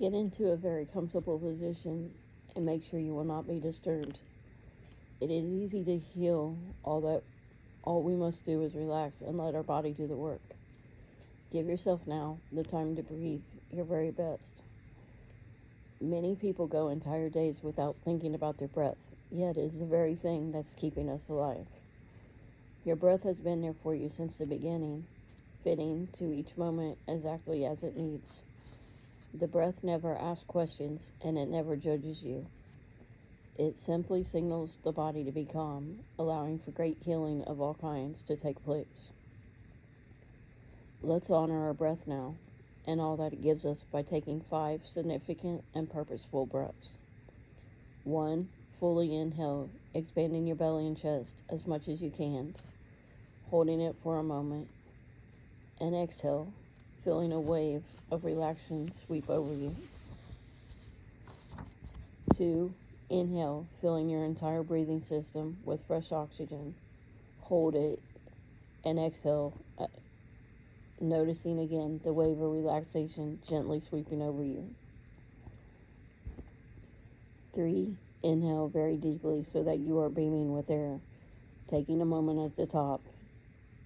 Get into a very comfortable position and make sure you will not be disturbed. It is easy to heal, all that all we must do is relax and let our body do the work. Give yourself now the time to breathe your very best. Many people go entire days without thinking about their breath, yet it is the very thing that's keeping us alive. Your breath has been there for you since the beginning, fitting to each moment exactly as it needs. The breath never asks questions and it never judges you. It simply signals the body to be calm, allowing for great healing of all kinds to take place. Let's honor our breath now and all that it gives us by taking five significant and purposeful breaths. One, fully inhale, expanding your belly and chest as much as you can, holding it for a moment, and exhale, feeling a wave of relaxation sweep over you. Two, inhale, filling your entire breathing system with fresh oxygen. Hold it and exhale, uh, noticing again the wave of relaxation gently sweeping over you. Three, inhale very deeply so that you are beaming with air, taking a moment at the top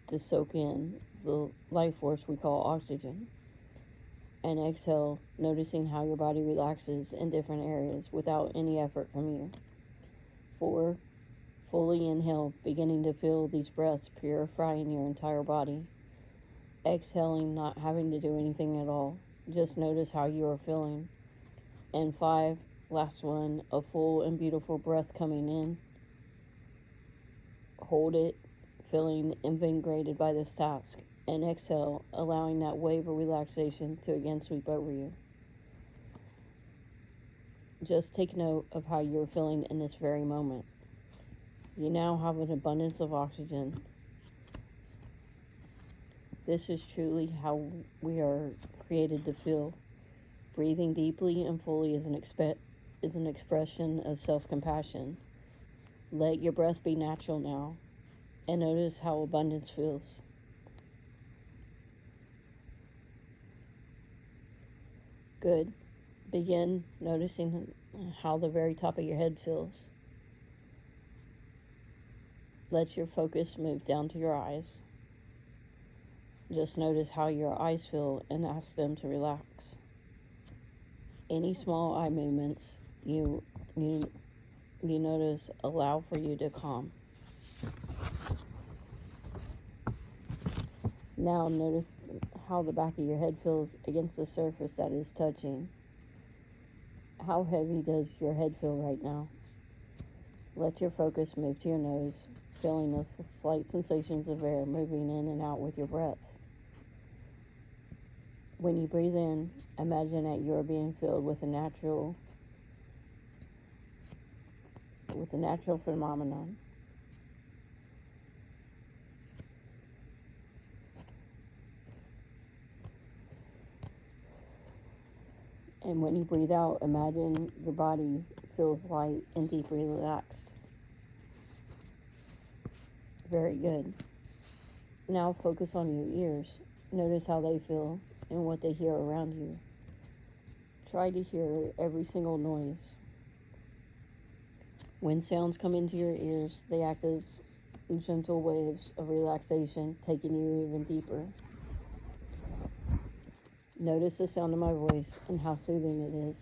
to soak in the life force we call oxygen. And exhale, noticing how your body relaxes in different areas without any effort from you. Four, fully inhale, beginning to feel these breaths purifying your entire body exhaling, not having to do anything at all. Just notice how you are feeling. And five, last one, a full and beautiful breath coming in. Hold it, feeling invigorated by this task. And exhale, allowing that wave of relaxation to again sweep over you. Just take note of how you're feeling in this very moment. You now have an abundance of oxygen this is truly how we are created to feel. Breathing deeply and fully is an, expe- is an expression of self compassion. Let your breath be natural now and notice how abundance feels. Good. Begin noticing how the very top of your head feels. Let your focus move down to your eyes. Just notice how your eyes feel and ask them to relax. Any small eye movements you you you notice allow for you to calm. Now notice how the back of your head feels against the surface that is touching. How heavy does your head feel right now? Let your focus move to your nose, feeling the slight sensations of air moving in and out with your breath. When you breathe in, imagine that you are being filled with a natural with a natural phenomenon. And when you breathe out, imagine your body feels light and deeply relaxed. Very good. Now focus on your ears. Notice how they feel and what they hear around you. Try to hear every single noise. When sounds come into your ears, they act as gentle waves of relaxation, taking you even deeper. Notice the sound of my voice and how soothing it is.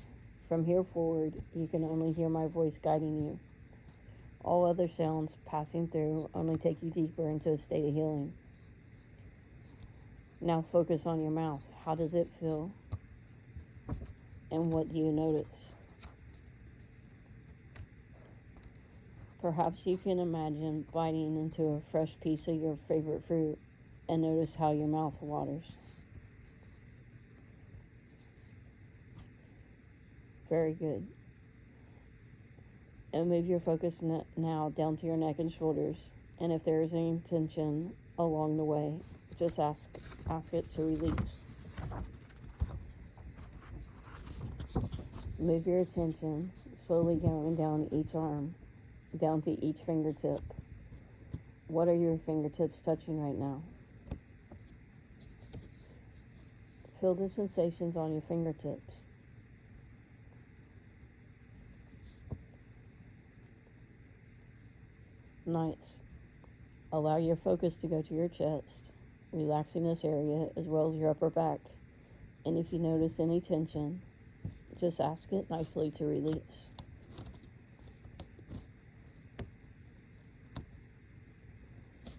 From here forward, you can only hear my voice guiding you. All other sounds passing through only take you deeper into a state of healing. Now focus on your mouth. How does it feel? And what do you notice? Perhaps you can imagine biting into a fresh piece of your favorite fruit and notice how your mouth waters. Very good. And move your focus now down to your neck and shoulders. And if there is any tension along the way, just ask ask it to release. Move your attention slowly going down each arm, down to each fingertip. What are your fingertips touching right now? Feel the sensations on your fingertips. Nice. Allow your focus to go to your chest, relaxing this area as well as your upper back. And if you notice any tension, just ask it nicely to release.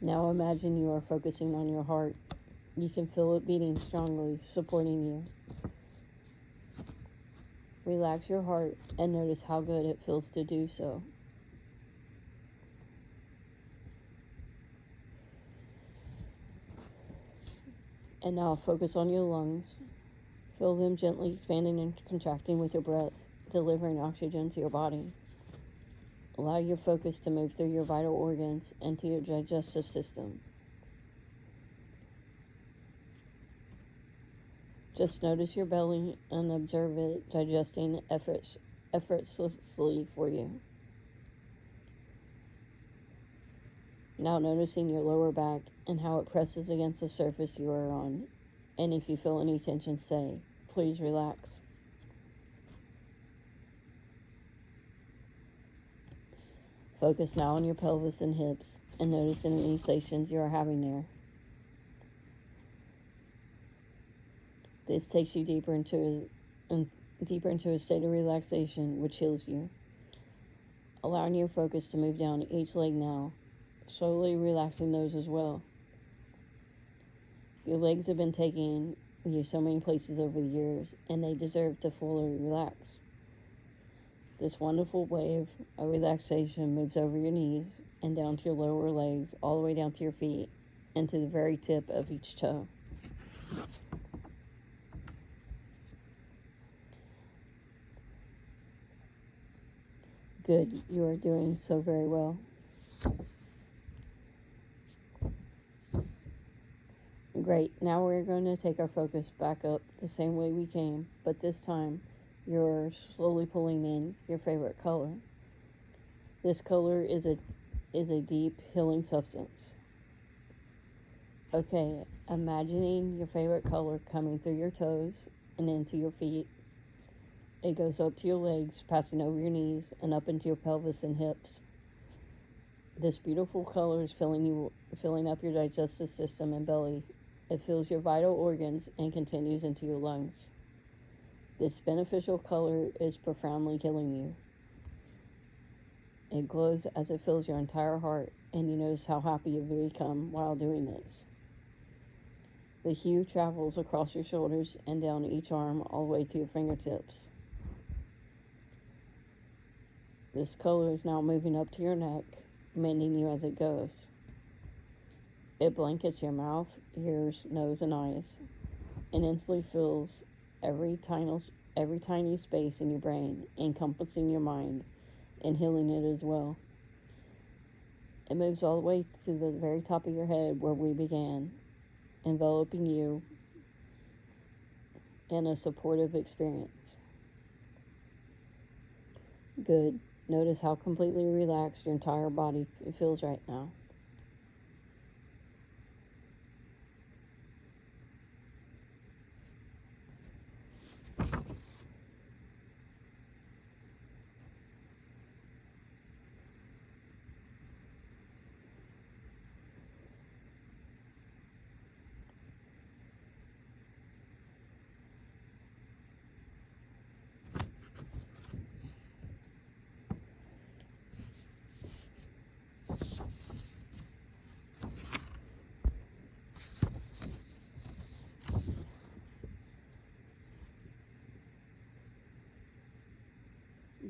Now imagine you are focusing on your heart. You can feel it beating strongly, supporting you. Relax your heart and notice how good it feels to do so. And now focus on your lungs. Feel them gently expanding and contracting with your breath, delivering oxygen to your body. Allow your focus to move through your vital organs and to your digestive system. Just notice your belly and observe it digesting efforts, effortlessly for you. Now noticing your lower back and how it presses against the surface you are on. And if you feel any tension, say, please relax. Focus now on your pelvis and hips and notice any sensations you are having there. This takes you deeper into a, deeper into a state of relaxation which heals you. Allowing your focus to move down each leg now, slowly relaxing those as well. Your legs have been taking you so many places over the years, and they deserve to fully relax. This wonderful wave of relaxation moves over your knees and down to your lower legs, all the way down to your feet, and to the very tip of each toe. Good, you are doing so very well. Great. Now we're going to take our focus back up the same way we came, but this time you're slowly pulling in your favorite color. This color is a is a deep healing substance. Okay, imagining your favorite color coming through your toes and into your feet. It goes up to your legs, passing over your knees and up into your pelvis and hips. This beautiful color is filling you filling up your digestive system and belly it fills your vital organs and continues into your lungs. This beneficial color is profoundly healing you. It glows as it fills your entire heart, and you notice how happy you've become while doing this. The hue travels across your shoulders and down each arm all the way to your fingertips. This color is now moving up to your neck, mending you as it goes. It blankets your mouth, ears, nose, and eyes, and instantly fills every tiny, every tiny space in your brain, encompassing your mind and healing it as well. It moves all the way to the very top of your head where we began, enveloping you in a supportive experience. Good. Notice how completely relaxed your entire body feels right now.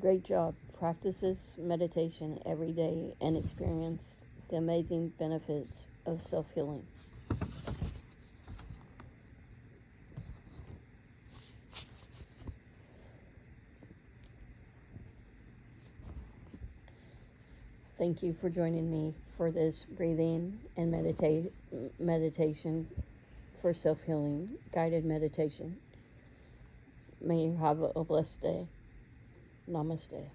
Great job. Practice meditation every day and experience the amazing benefits of self healing. Thank you for joining me for this breathing and medita- meditation for self healing, guided meditation. May you have a blessed day. Namaste.